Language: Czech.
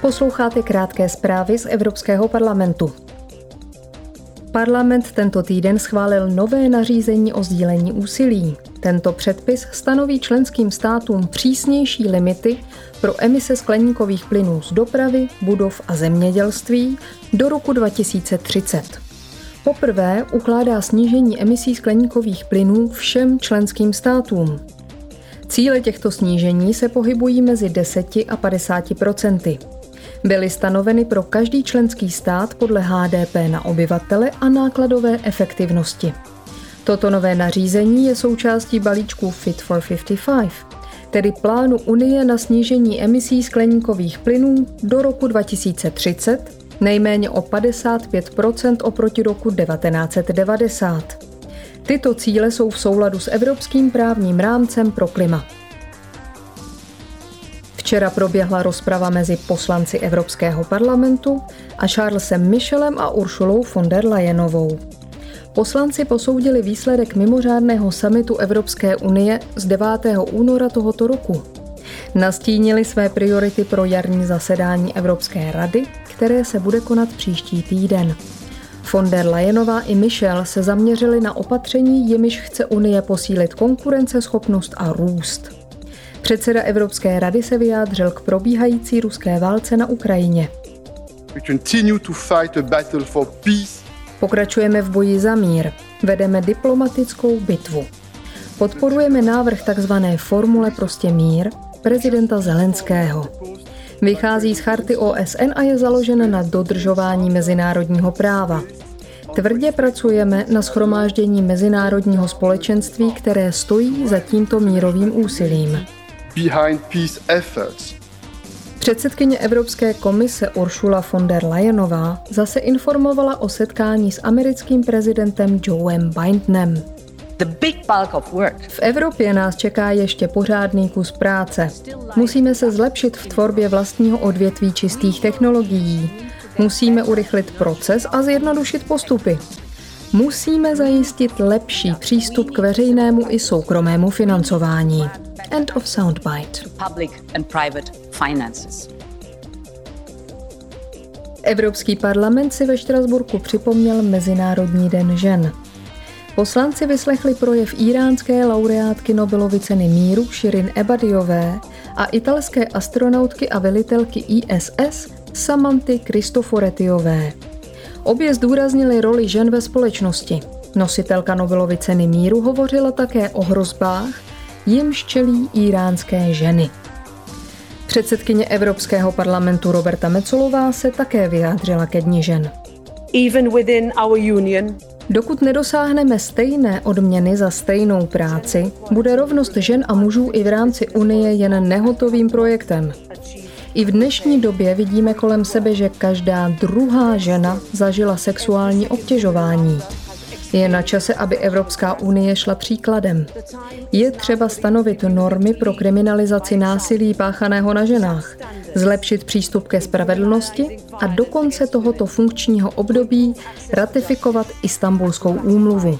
Posloucháte krátké zprávy z Evropského parlamentu. Parlament tento týden schválil nové nařízení o sdílení úsilí. Tento předpis stanoví členským státům přísnější limity pro emise skleníkových plynů z dopravy, budov a zemědělství do roku 2030. Poprvé ukládá snížení emisí skleníkových plynů všem členským státům. Cíle těchto snížení se pohybují mezi 10 a 50 procenty. Byly stanoveny pro každý členský stát podle HDP na obyvatele a nákladové efektivnosti. Toto nové nařízení je součástí balíčku Fit for 55, tedy plánu Unie na snížení emisí skleníkových plynů do roku 2030 nejméně o 55% oproti roku 1990. Tyto cíle jsou v souladu s evropským právním rámcem pro klima. Včera proběhla rozprava mezi poslanci Evropského parlamentu a Charlesem Michelem a Uršulou von der Leyenovou. Poslanci posoudili výsledek mimořádného samitu Evropské unie z 9. února tohoto roku. Nastínili své priority pro jarní zasedání Evropské rady, které se bude konat příští týden. Von der Leyenová i Michel se zaměřili na opatření, jimiž chce Unie posílit konkurenceschopnost a růst. Předseda Evropské rady se vyjádřil k probíhající ruské válce na Ukrajině. Pokračujeme v boji za mír. Vedeme diplomatickou bitvu. Podporujeme návrh tzv. formule prostě mír prezidenta Zelenského. Vychází z charty OSN a je založen na dodržování mezinárodního práva. Tvrdě pracujeme na schromáždění mezinárodního společenství, které stojí za tímto mírovým úsilím. Předsedkyně Evropské komise Ursula von der Leyenová zase informovala o setkání s americkým prezidentem Joeem Bidenem. V Evropě nás čeká ještě pořádný kus práce. Musíme se zlepšit v tvorbě vlastního odvětví čistých technologií. Musíme urychlit proces a zjednodušit postupy. Musíme zajistit lepší přístup k veřejnému i soukromému financování. End of soundbite. Evropský parlament si ve Štrasburku připomněl Mezinárodní den žen. Poslanci vyslechli projev iránské laureátky Nobelovy ceny míru Shirin Ebadiové a italské astronautky a velitelky ISS Samanty Kristoforetiové. Obě zdůraznili roli žen ve společnosti. Nositelka Nobelovy ceny míru hovořila také o hrozbách, jimž čelí iránské ženy. Předsedkyně Evropského parlamentu Roberta Mecolová se také vyjádřila ke dní žen. Even within our union, Dokud nedosáhneme stejné odměny za stejnou práci, bude rovnost žen a mužů i v rámci Unie jen nehotovým projektem. I v dnešní době vidíme kolem sebe, že každá druhá žena zažila sexuální obtěžování. Je na čase, aby Evropská unie šla příkladem. Je třeba stanovit normy pro kriminalizaci násilí páchaného na ženách, zlepšit přístup ke spravedlnosti a do konce tohoto funkčního období ratifikovat Istanbulskou úmluvu.